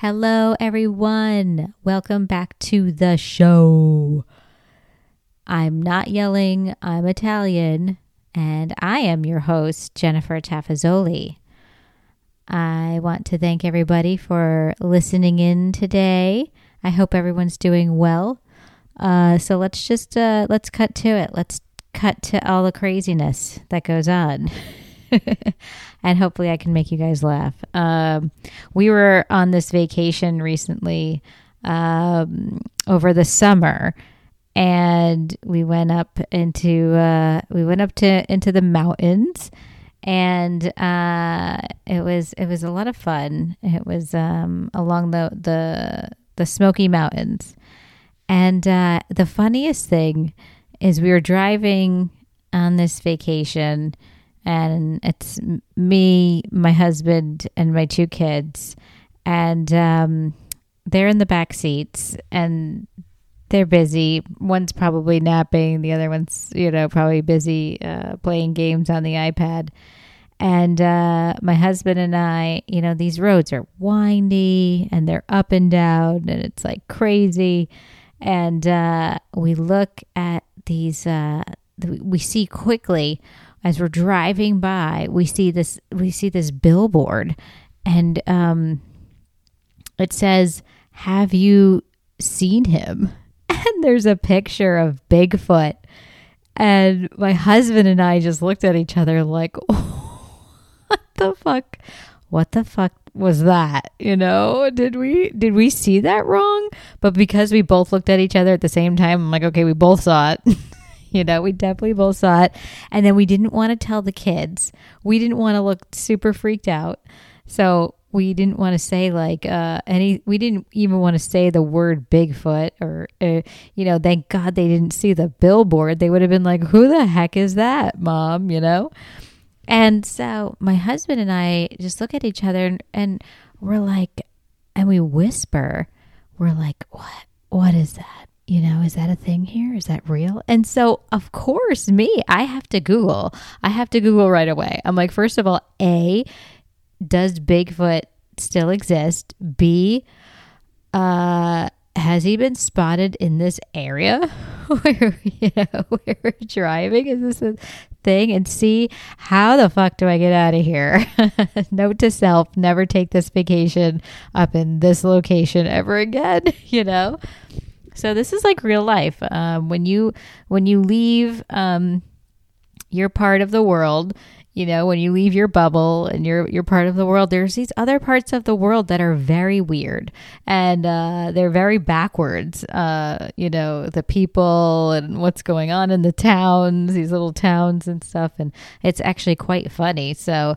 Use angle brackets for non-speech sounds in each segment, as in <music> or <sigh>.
Hello, everyone. Welcome back to the show. I'm not yelling, I'm Italian, and I am your host, Jennifer Tafazzoli. I want to thank everybody for listening in today. I hope everyone's doing well. Uh, so let's just uh, let's cut to it. Let's cut to all the craziness that goes on. <laughs> <laughs> and hopefully I can make you guys laugh. Um, we were on this vacation recently um, over the summer, and we went up into uh, we went up to into the mountains, and uh, it was it was a lot of fun. It was um, along the the the Smoky Mountains, and uh, the funniest thing is we were driving on this vacation and it's me, my husband, and my two kids, and um, they're in the back seats, and they're busy. One's probably napping, the other one's you know probably busy uh, playing games on the iPad. And uh, my husband and I, you know, these roads are windy and they're up and down, and it's like crazy. And uh, we look at these, uh, we see quickly as we're driving by, we see this we see this billboard, and um, it says, "Have you seen him?" <laughs> And there's a picture of Bigfoot, and my husband and I just looked at each other like, oh, <laughs> "What the fuck? What the fuck was that? You know, did we did we see that wrong?" But because we both looked at each other at the same time, I'm like, "Okay, we both saw it." <laughs> <laughs> you know, we definitely both saw it. And then we didn't want to tell the kids. We didn't want to look super freaked out. So we didn't want to say like uh, any, we didn't even want to say the word Bigfoot or, uh, you know, thank God they didn't see the billboard. They would have been like, who the heck is that, mom? You know? And so my husband and I just look at each other and, and we're like, and we whisper, we're like, what? What is that? You know, is that a thing here? Is that real? And so, of course, me, I have to Google. I have to Google right away. I'm like, first of all, A, does Bigfoot still exist? B, uh, has he been spotted in this area <laughs> where you know <laughs> where we're driving? Is this a thing? And C, how the fuck do I get out of here? <laughs> Note to self: never take this vacation up in this location ever again. You know. So this is like real life. Um, when you when you leave um, your part of the world, you know, when you leave your bubble and you're you're part of the world, there's these other parts of the world that are very weird and uh, they're very backwards. Uh, you know, the people and what's going on in the towns, these little towns and stuff, and it's actually quite funny. So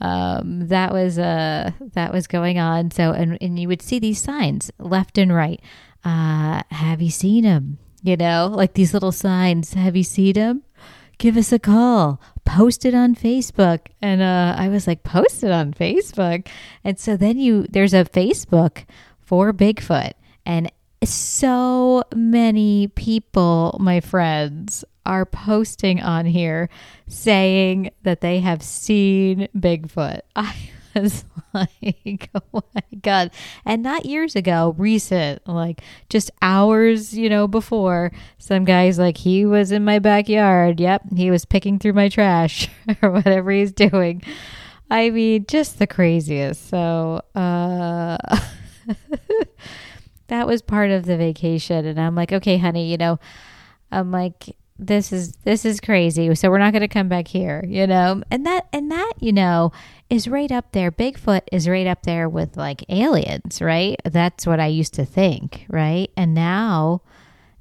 um, that was uh, that was going on. So and and you would see these signs left and right uh, have you seen him? You know, like these little signs. Have you seen him? Give us a call. Post it on Facebook. And uh, I was like, post it on Facebook. And so then you, there's a Facebook for Bigfoot. And so many people, my friends, are posting on here saying that they have seen Bigfoot. <laughs> I was <laughs> like, oh my God. And not years ago, recent, like just hours, you know, before, some guy's like, he was in my backyard. Yep. He was picking through my trash <laughs> or whatever he's doing. I mean, just the craziest. So, uh, <laughs> that was part of the vacation. And I'm like, okay, honey, you know, I'm like, this is this is crazy. So we're not going to come back here you know? And that and that you know is right up there. Bigfoot is right up there with like aliens right? That's what i used to think right? And now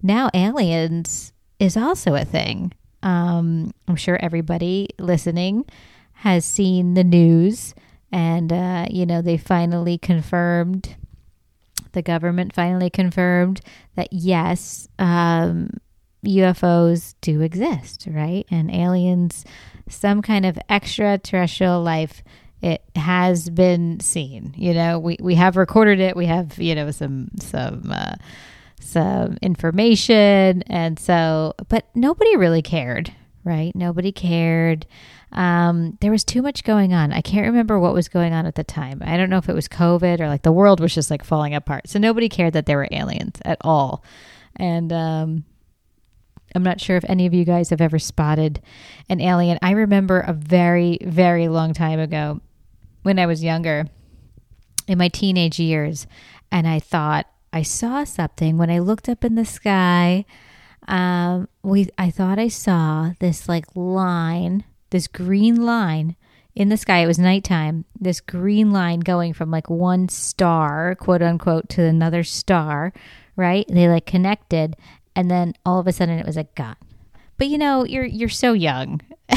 now aliens is also a thing. Um i'm sure everybody listening has seen the news and uh you know they finally confirmed the government finally confirmed that yes um UFOs do exist, right? And aliens, some kind of extraterrestrial life, it has been seen. You know, we, we have recorded it. We have, you know, some, some, uh, some information. And so, but nobody really cared, right? Nobody cared. Um, there was too much going on. I can't remember what was going on at the time. I don't know if it was COVID or like the world was just like falling apart. So nobody cared that there were aliens at all. And um, I'm not sure if any of you guys have ever spotted an alien. I remember a very, very long time ago when I was younger, in my teenage years, and I thought I saw something when I looked up in the sky. Um, we I thought I saw this like line, this green line in the sky. It was nighttime. This green line going from like one star, quote unquote, to another star, right? They like connected, and then all of a sudden it was like gone. But you know, you're you're so young. <laughs>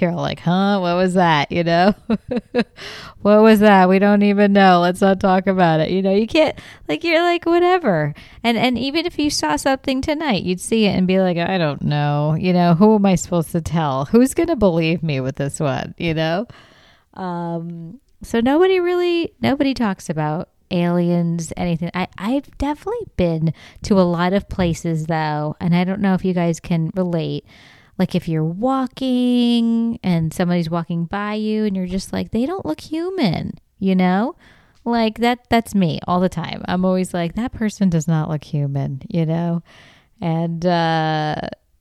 you're like, huh? What was that? You know, <laughs> what was that? We don't even know. Let's not talk about it. You know, you can't like you're like whatever. And and even if you saw something tonight, you'd see it and be like, I don't know. You know, who am I supposed to tell? Who's gonna believe me with this one? You know. Um. So nobody really nobody talks about aliens, anything. I, I've definitely been to a lot of places though, and I don't know if you guys can relate. Like if you're walking and somebody's walking by you and you're just like, they don't look human, you know? Like that that's me all the time. I'm always like, that person does not look human, you know? And uh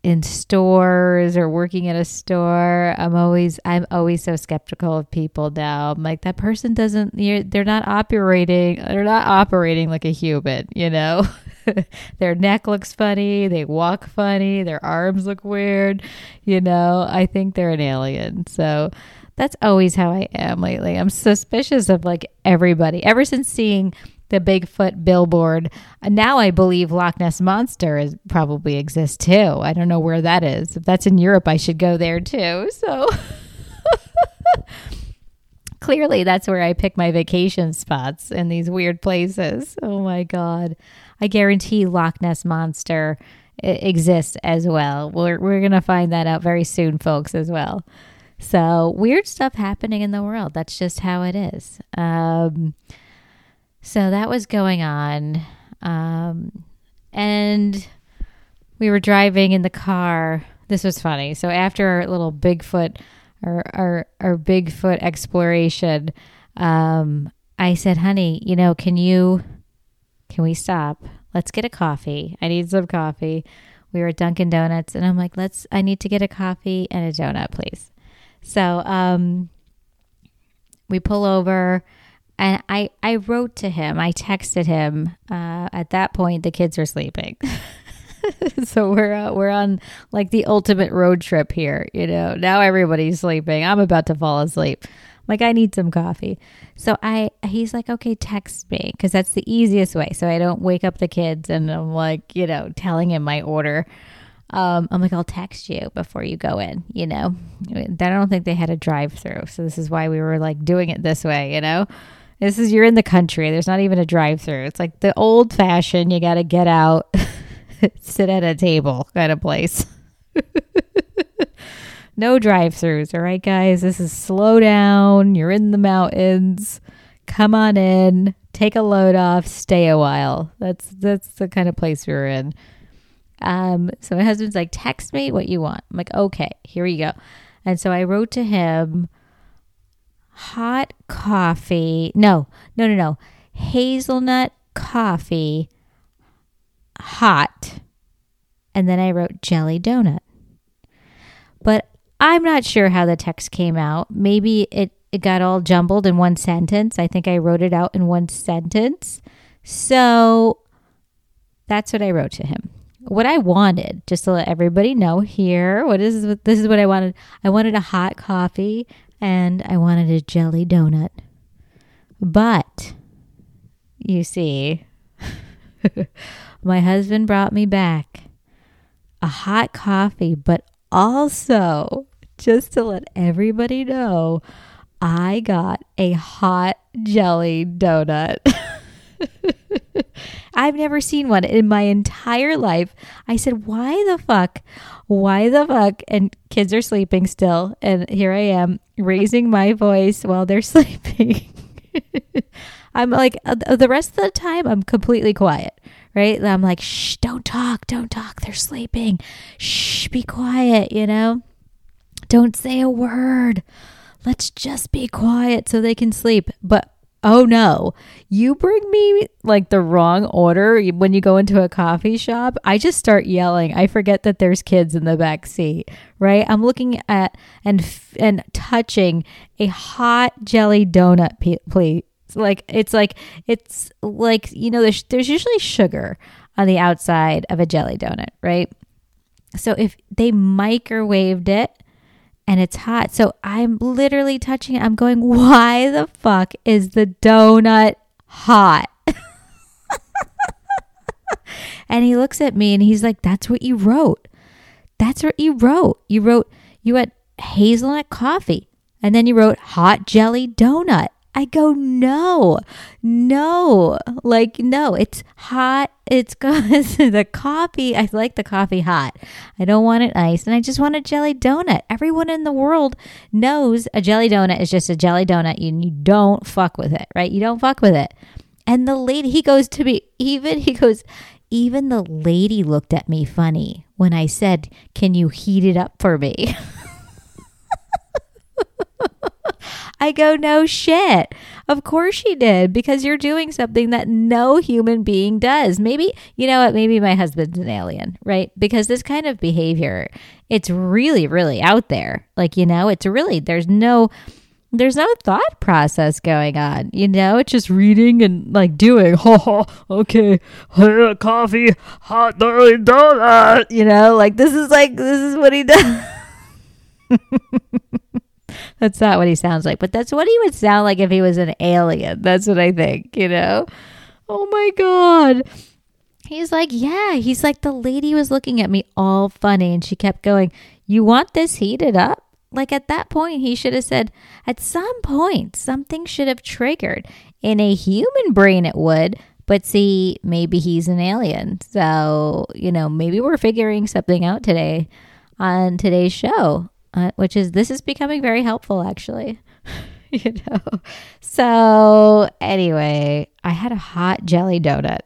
in stores or working at a store. I'm always i'm always so skeptical of people now. I'm like that person doesn't they're not operating they're not operating like a human you know? <laughs> Their neck looks funny they walk funny their arms look weird you know? I think they're an alien. So that's always how i am lately. I'm suspicious of like everybody. Ever since seeing the Bigfoot billboard. Now I believe Loch Ness Monster is probably exists too. I don't know where that is. If that's in Europe, I should go there too. So <laughs> clearly that's where I pick my vacation spots in these weird places. Oh my god. I guarantee Loch Ness Monster exists as well. We're we're going to find that out very soon, folks, as well. So, weird stuff happening in the world. That's just how it is. Um so that was going on. Um, and we were driving in the car. This was funny. So after our little Bigfoot, our, our, our Bigfoot exploration, um, I said, honey, you know, can you, can we stop? Let's get a coffee. I need some coffee. We were at Dunkin' Donuts and I'm like, let's, I need to get a coffee and a donut, please. So, um, we pull over and I I wrote to him. I texted him. Uh, at that point, the kids are sleeping. <laughs> so we're uh, we're on like the ultimate road trip here. You know, now everybody's sleeping. I'm about to fall asleep. Like I need some coffee. So I he's like, okay, text me because that's the easiest way. So I don't wake up the kids and I'm like, you know, telling him my order. Um, I'm like, I'll text you before you go in. You know, I don't think they had a drive through, so this is why we were like doing it this way. You know. This is you're in the country. There's not even a drive-through. It's like the old fashioned. You got to get out, <laughs> sit at a table kind of place. <laughs> no drive-throughs. All right, guys. This is slow down. You're in the mountains. Come on in. Take a load off. Stay a while. That's that's the kind of place we are in. Um, so my husband's like, text me what you want. I'm like, okay, here you go. And so I wrote to him hot coffee. No, no, no, no. Hazelnut coffee, hot. And then I wrote jelly donut. But I'm not sure how the text came out. Maybe it, it got all jumbled in one sentence. I think I wrote it out in one sentence. So that's what I wrote to him. What I wanted, just to let everybody know here, what is this is what I wanted. I wanted a hot coffee and I wanted a jelly donut. But you see, <laughs> my husband brought me back a hot coffee, but also, just to let everybody know, I got a hot jelly donut. <laughs> I've never seen one in my entire life. I said, why the fuck? Why the fuck? And kids are sleeping still. And here I am raising my voice while they're <laughs> sleeping. <laughs> I'm like, uh, the rest of the time, I'm completely quiet, right? I'm like, shh, don't talk, don't talk. They're sleeping. Shh, be quiet, you know? Don't say a word. Let's just be quiet so they can sleep. But oh no, you bring me like the wrong order when you go into a coffee shop. I just start yelling. I forget that there's kids in the back seat, right? I'm looking at and and touching a hot jelly donut, please. Like it's like it's like you know there's there's usually sugar on the outside of a jelly donut, right? So if they microwaved it and it's hot. So I'm literally touching it. I'm going, why the fuck is the donut hot? <laughs> and he looks at me and he's like, that's what you wrote. That's what you wrote. You wrote, you had hazelnut coffee. And then you wrote hot jelly donut. I go, no, no, like, no, it's hot. It's <laughs> got the coffee. I like the coffee hot. I don't want it iced. And I just want a jelly donut. Everyone in the world knows a jelly donut is just a jelly donut and you don't fuck with it, right? You don't fuck with it. And the lady, he goes to me, even, he goes, even the lady looked at me funny when I said, Can you heat it up for me? <laughs> I go, no shit. Of course she did, because you're doing something that no human being does. Maybe, you know what? Maybe my husband's an alien, right? Because this kind of behavior, it's really, really out there. Like, you know, it's really, there's no, there's no thought process going on. You know, it's just reading and like doing. <laughs> Oh, okay, <laughs> coffee, hot donut. You know, like this is like this is what he does. <laughs> that's not what he sounds like, but that's what he would sound like if he was an alien. That's what I think, you know? Oh my God. He's like, yeah. He's like, the lady was looking at me all funny and she kept going, You want this heated up? Like at that point, he should have said, At some point, something should have triggered. In a human brain, it would. But see, maybe he's an alien. So, you know, maybe we're figuring something out today on today's show uh, which is this is becoming very helpful actually. <laughs> you know. So, anyway, I had a hot jelly donut.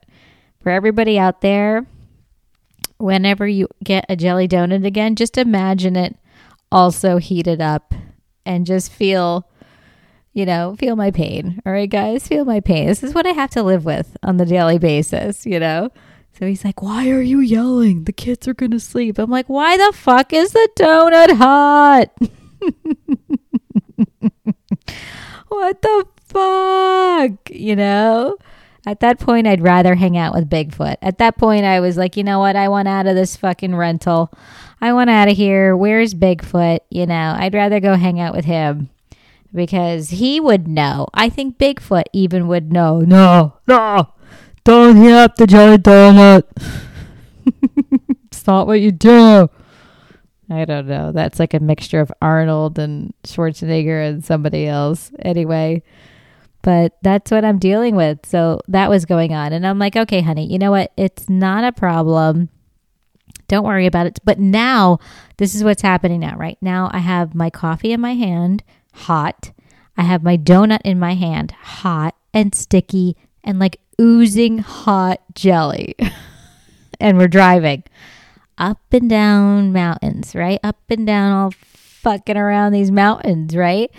For everybody out there, whenever you get a jelly donut again, just imagine it also heated up and just feel you know, feel my pain. All right, guys, feel my pain. This is what I have to live with on the daily basis, you know? So he's like, Why are you yelling? The kids are going to sleep. I'm like, Why the fuck is the donut hot? <laughs> what the fuck? You know? At that point, I'd rather hang out with Bigfoot. At that point, I was like, you know what? I want out of this fucking rental. I want out of here. Where's Bigfoot? You know, I'd rather go hang out with him because he would know. I think Bigfoot even would know. No, no, don't heat up the jelly donut. <laughs> not what you do. I don't know. That's like a mixture of Arnold and Schwarzenegger and somebody else. Anyway, but that's what I'm dealing with. So that was going on. And I'm like, okay, honey, you know what? It's not a problem. Don't worry about it. But now, this is what's happening now, right? Now I have my coffee in my hand, hot. I have my donut in my hand, hot and sticky and like oozing hot jelly. <laughs> and we're driving up and down mountains, right? Up and down, all fucking around these mountains, right?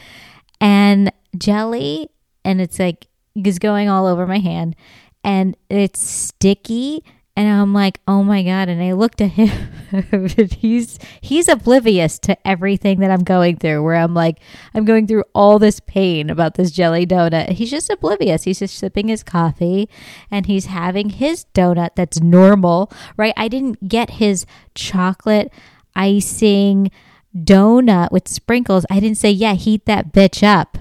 And jelly, and it's like, is going all over my hand, and it's sticky and I'm like, oh my God. And I looked at him. <laughs> he's he's oblivious to everything that I'm going through, where I'm like, I'm going through all this pain about this jelly donut. He's just oblivious. He's just sipping his coffee and he's having his donut that's normal, right? I didn't get his chocolate icing donut with sprinkles. I didn't say, yeah, heat that bitch up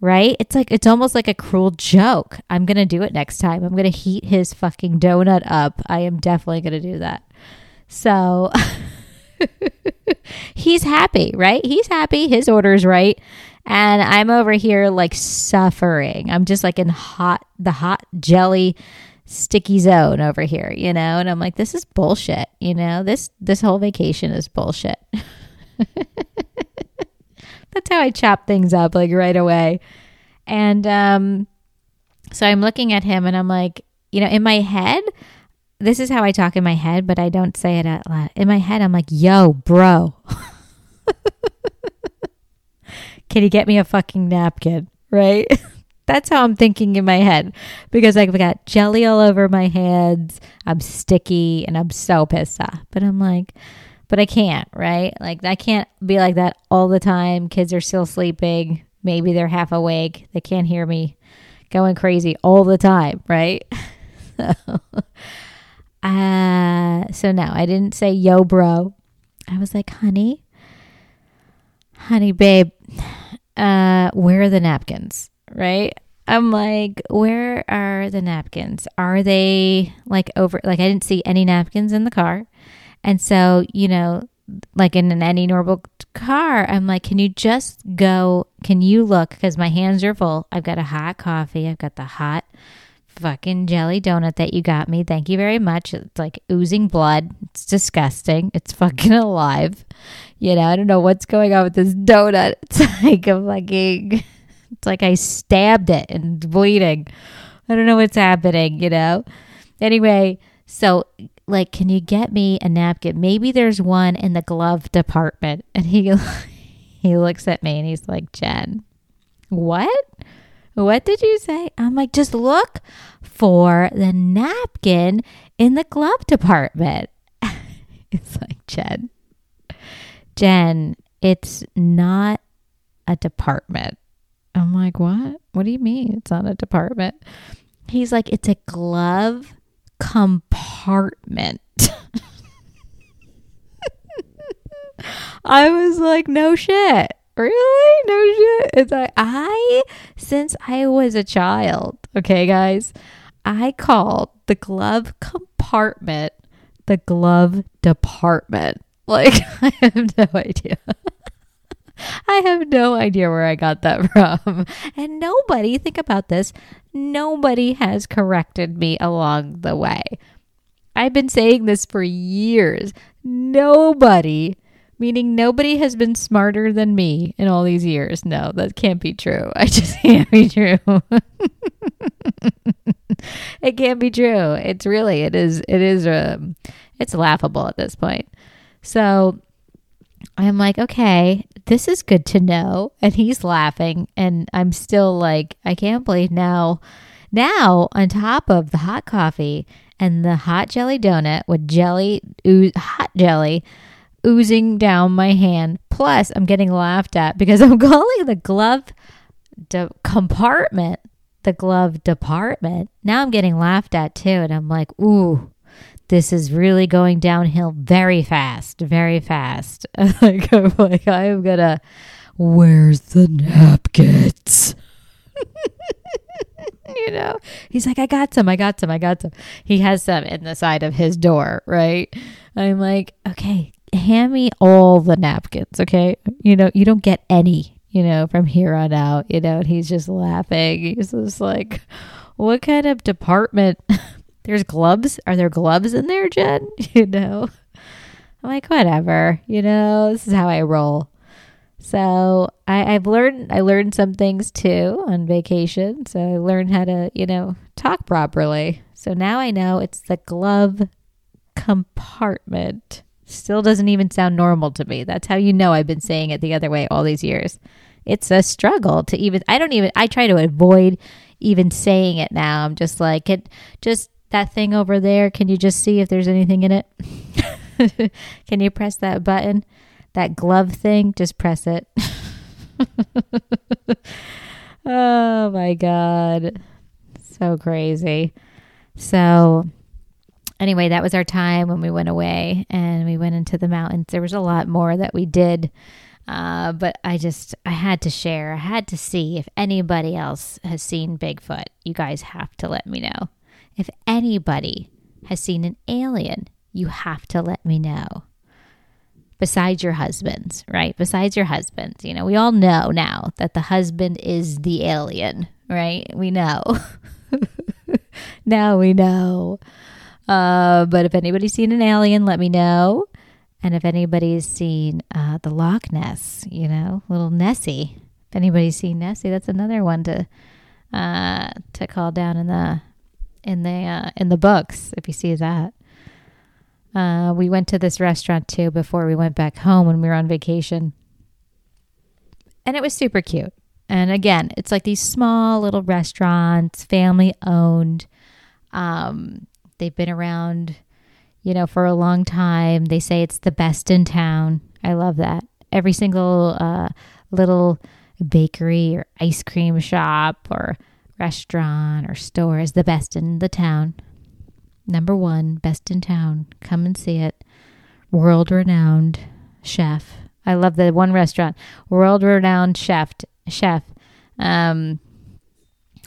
right? It's like it's almost like a cruel joke. I'm going to do it next time. I'm going to heat his fucking donut up. I am definitely going to do that. So <laughs> he's happy, right? He's happy. His order's right. And I'm over here like suffering. I'm just like in hot the hot jelly sticky zone over here, you know? And I'm like this is bullshit, you know? This this whole vacation is bullshit. <laughs> That's how I chop things up like right away. And um So I'm looking at him and I'm like, you know, in my head, this is how I talk in my head, but I don't say it out loud. In my head, I'm like, yo, bro. <laughs> Can you get me a fucking napkin? Right? <laughs> That's how I'm thinking in my head because I've got jelly all over my hands. I'm sticky and I'm so pissed off. But I'm like, but I can't, right? Like, I can't be like that all the time. Kids are still sleeping. Maybe they're half awake. They can't hear me going crazy all the time, right? <laughs> so, uh, so no, I didn't say, yo, bro. I was like, honey, honey, babe, uh, where are the napkins? Right? I'm like, where are the napkins? Are they like over? Like, I didn't see any napkins in the car. And so, you know, like in any normal car, I'm like, can you just go? Can you look? Because my hands are full. I've got a hot coffee. I've got the hot fucking jelly donut that you got me. Thank you very much. It's like oozing blood. It's disgusting. It's fucking <laughs> alive. You know, I don't know what's going on with this donut. <laughs> It's like a fucking, it's like I stabbed it and bleeding. I don't know what's happening, you know? Anyway, so like, can you get me a napkin? Maybe there's one in the glove department. <laughs> And he, he looks at me and he's like, Jen, what? What did you say? I'm like, just look for the napkin in the glove department. <laughs> it's like, Jen, Jen, it's not a department. I'm like, what? What do you mean it's not a department? He's like, it's a glove compartment. <laughs> I was like, no shit. Really? No shit. It's like I since I was a child, okay guys, I called the glove compartment the glove department. <laughs> Like <laughs> I have no idea. <laughs> I have no idea where I got that <laughs> from. And nobody, think about this, nobody has corrected me along the way. I've been saying this for years. Nobody meaning nobody has been smarter than me in all these years. No, that can't be true. <laughs> I just can't be true. it can't be true. It's really it is it is um it's laughable at this point. So I'm like, okay, this is good to know. And he's laughing and I'm still like, I can't believe now now on top of the hot coffee and the hot jelly donut with jelly hot jelly oozing down my hand. Plus, I'm getting laughed at because <laughs> I'm calling the glove de- compartment the glove department. Now I'm getting laughed at too. And I'm like, ooh, this is really going downhill very fast, very fast. <laughs> like, I'm like, I'm gonna, where's the napkins? <laughs> you know, he's like, I got some, I got some, I got some. He has some in the side of his door, right? I'm like, okay, hand me all the napkins, okay? You know, you don't get any, you know, from here on out, you know, and he's just laughing. He's just like, what kind of department? There's gloves. Are there gloves in there, Jen? <laughs> You know, I'm like, whatever, you know, this is how I roll. So I, I've learned I learned some things too on vacation. So I learned how to, you know, talk properly. So now I know it's the glove compartment. Still doesn't even sound normal to me. That's how you know I've been saying it the other way all these years. It's a struggle to even, I don't even, I try to avoid even saying it now. I'm just like, it, just that thing over there. Can you just see if there's anything in it? <laughs> Can you press that button? That glove thing? Just press it. <laughs> oh my God. So crazy. So, anyway, that was our time when we went away and we went into the mountains. There was a lot more that we did. Uh, but I just, I had to share. I had to see if anybody else has seen Bigfoot. You guys have to let me know. If anybody has seen an alien, you have to let me know. Besides your husbands, right? Besides your husbands, you know, we all know now that the husband is the alien, right? We know. <laughs> now we know. Uh, but if anybody's seen an alien, let me know. And if anybody's seen uh, the Loch Ness, you know, little Nessie. If anybody's seen Nessie, that's another one to uh, to call down in the in the uh, in the books if you see that. Uh, we went to this restaurant too before we went back home when we were on vacation, and it was super cute. And again, it's like these small little restaurants, family owned. Um, they've been around, you know, for a long time. They say it's the best in town. I love that. Every single uh, little bakery or ice cream shop or restaurant or store is the best in the town. Number one, best in town. Come and see it. World renowned chef. I love the one restaurant, world renowned chef. Chef um,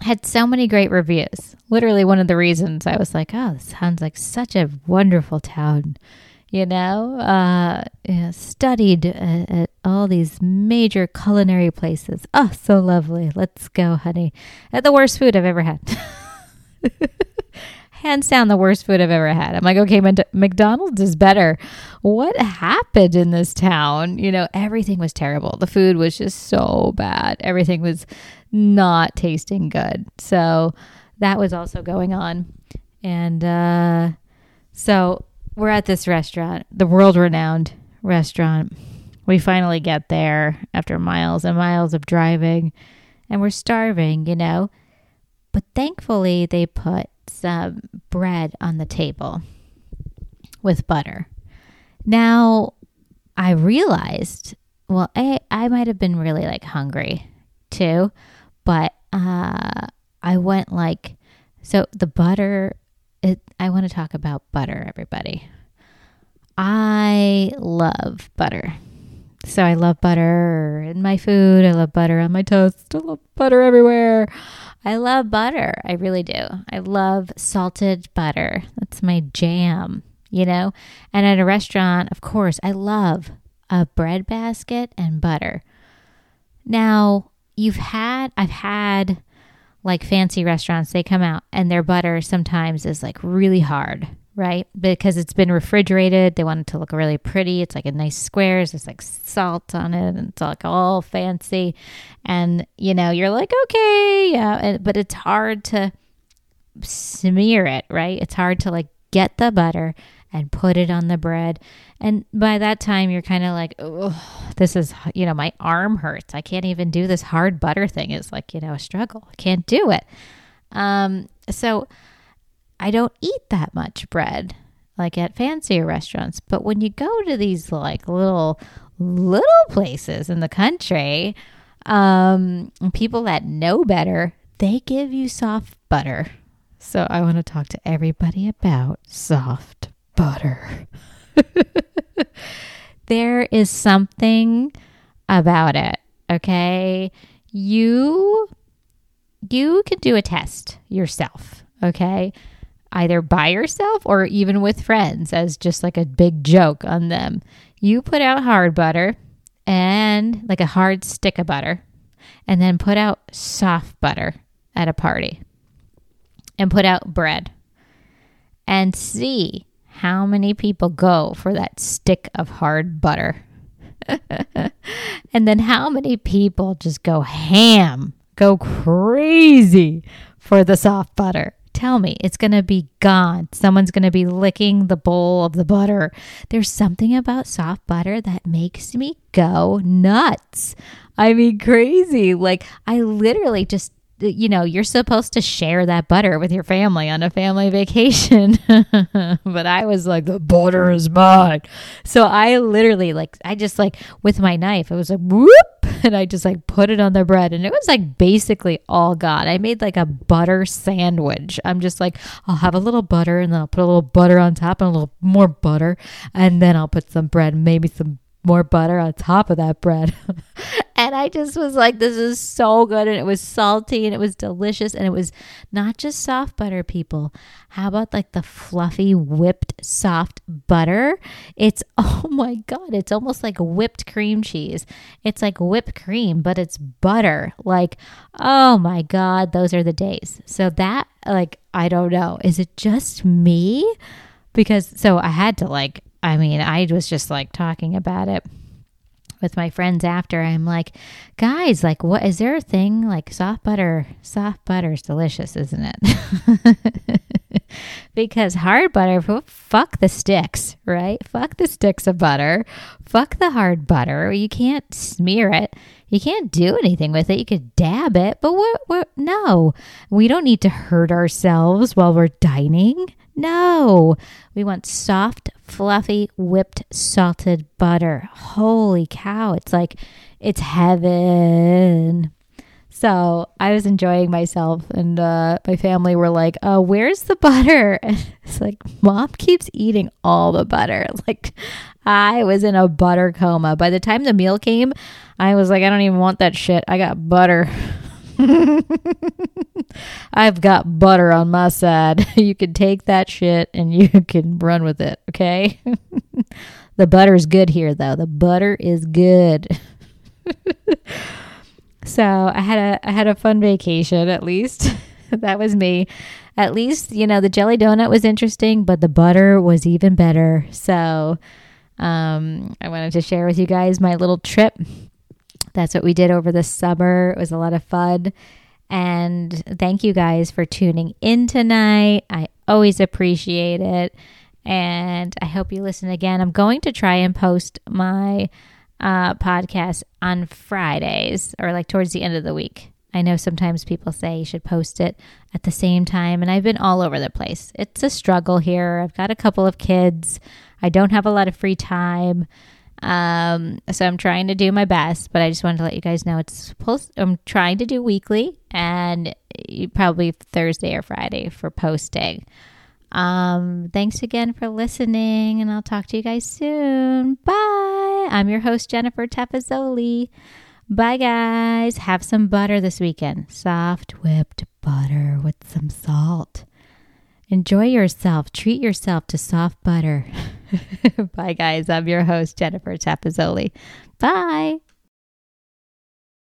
had so many great reviews. Literally, one of the reasons I was like, "Oh, this sounds like such a wonderful town." You know, uh, yeah, studied at, at all these major culinary places. Oh, so lovely. Let's go, honey. At the worst food I've ever had. <laughs> hands down the worst food I've ever had. I'm like, okay, McDonald's is better. What happened in this town? You know, everything was terrible. The food was just so bad. Everything was not tasting good. So that was also going on. And uh, so we're at this restaurant, the world renowned restaurant. We finally get there after miles and miles of driving, and we're starving, you know. But thankfully, they put some bread on the table with butter. Now, I realized, well, I, I might have been really like hungry too, but uh, I went like, so the butter, it, I want to talk about butter, everybody. I love butter. So I love butter in my food. I love butter on my toast. I love butter everywhere. I love butter. I really do. I love salted butter. That's my jam, you know? And at a restaurant, of course, I love a bread basket and butter. Now, you've had, I've had like fancy restaurants, they come out and their butter sometimes is like really hard right? Because it's been refrigerated. They want it to look really pretty. It's like a nice squares. There's like salt on it and it's like all fancy. And, you know, you're like, okay, yeah. But it's hard to smear it, right? It's hard to like get the butter and put it on the bread. And by that time, you're kind of like, oh, this is, you know, my arm hurts. I can't even do this hard butter thing. It's like, you know, a struggle. I can't do it. Um, so, I don't eat that much bread like at fancier restaurants. But when you go to these like little little places in the country, um, people that know better, they give you soft butter. So I want to talk to everybody about soft butter. <laughs> there is something about it, okay? You you can do a test yourself, okay? Either by yourself or even with friends as just like a big joke on them. You put out hard butter and like a hard stick of butter, and then put out soft butter at a party and put out bread and see how many people go for that stick of hard butter. <laughs> and then how many people just go ham, go crazy for the soft butter tell me it's going to be gone. Someone's going to be licking the bowl of the butter. There's something about soft butter that makes me go nuts. I mean, crazy. Like, I literally just you know, you're supposed to share that butter with your family on a family <laughs> vacation. but I was like, the butter is mine. So I literally, like, I just like with my knife, it was like, whoop, <laughs> and I just like put it on the bread. And it was like basically all gone. I made like a butter sandwich. I'm just like, I'll have a little butter and then I'll put a little butter on top and a little more butter. And then I'll put some bread, maybe some more butter on top of that bread. <laughs> and I just was like, this is so good. And it was salty and it was delicious. And it was not just soft butter, people. How about like the fluffy, whipped, soft butter? It's, <laughs> oh my God, it's almost like whipped cream cheese. It's like whipped cream, but it's butter. Like, oh my God, those are the days. So that, like, I don't know. Is it just me? Because so I had to like I mean, I was just like talking about it with my friends after. I'm like, guys, like, what is there a thing like soft butter? Soft butter is delicious, isn't it? <laughs> because hard butter, fuck the sticks, right? Fuck the sticks of butter. Fuck the hard butter. You can't smear it. You can't do anything with it. You could dab it, but what? No, we don't need to hurt ourselves while we're dining. No, we want soft, fluffy, whipped, salted butter. Holy cow! It's like it's heaven. So I was enjoying myself, and uh, my family were like, "Oh, where's the butter?" <laughs> And it's like, "Mom keeps eating all the butter." <laughs> Like, I was in a butter coma. By the time the meal came, I was like, "I don't even want that shit. I got butter." <laughs> <laughs> I've got butter on my side. <laughs> You can take that shit and you <laughs> can run with it, okay? the butter's good here, though. The butter is good. So I had a I had a fun vacation at least. that was me. At least, you know, the jelly donut was interesting, but the butter was even better. So um, I wanted to share with you guys my little trip. That's what we did over the summer. It was a lot of fun. And thank you guys for tuning in tonight. I always appreciate it. And I hope you listen again. I'm going to try and post my uh, podcast on Fridays or like towards the end of the week. I know sometimes people say you should post it at the same time, and I've been all over the place. It's a struggle here. I've got a couple of kids. I don't have a lot of free time. Um, so I'm trying to do my best, but I just wanted to let you guys know it's supposed I'm trying to do weekly and probably Thursday or Friday for posting. Um, thanks again for listening, and I'll talk to you guys soon. Bye. I'm your host, Jennifer Tafazzoli. Bye, guys. Have some butter this weekend. Soft whipped butter with some salt. Enjoy yourself. Treat yourself to soft butter. <laughs> <laughs> Bye, guys. I'm your host, Jennifer Tafazzoli. Bye.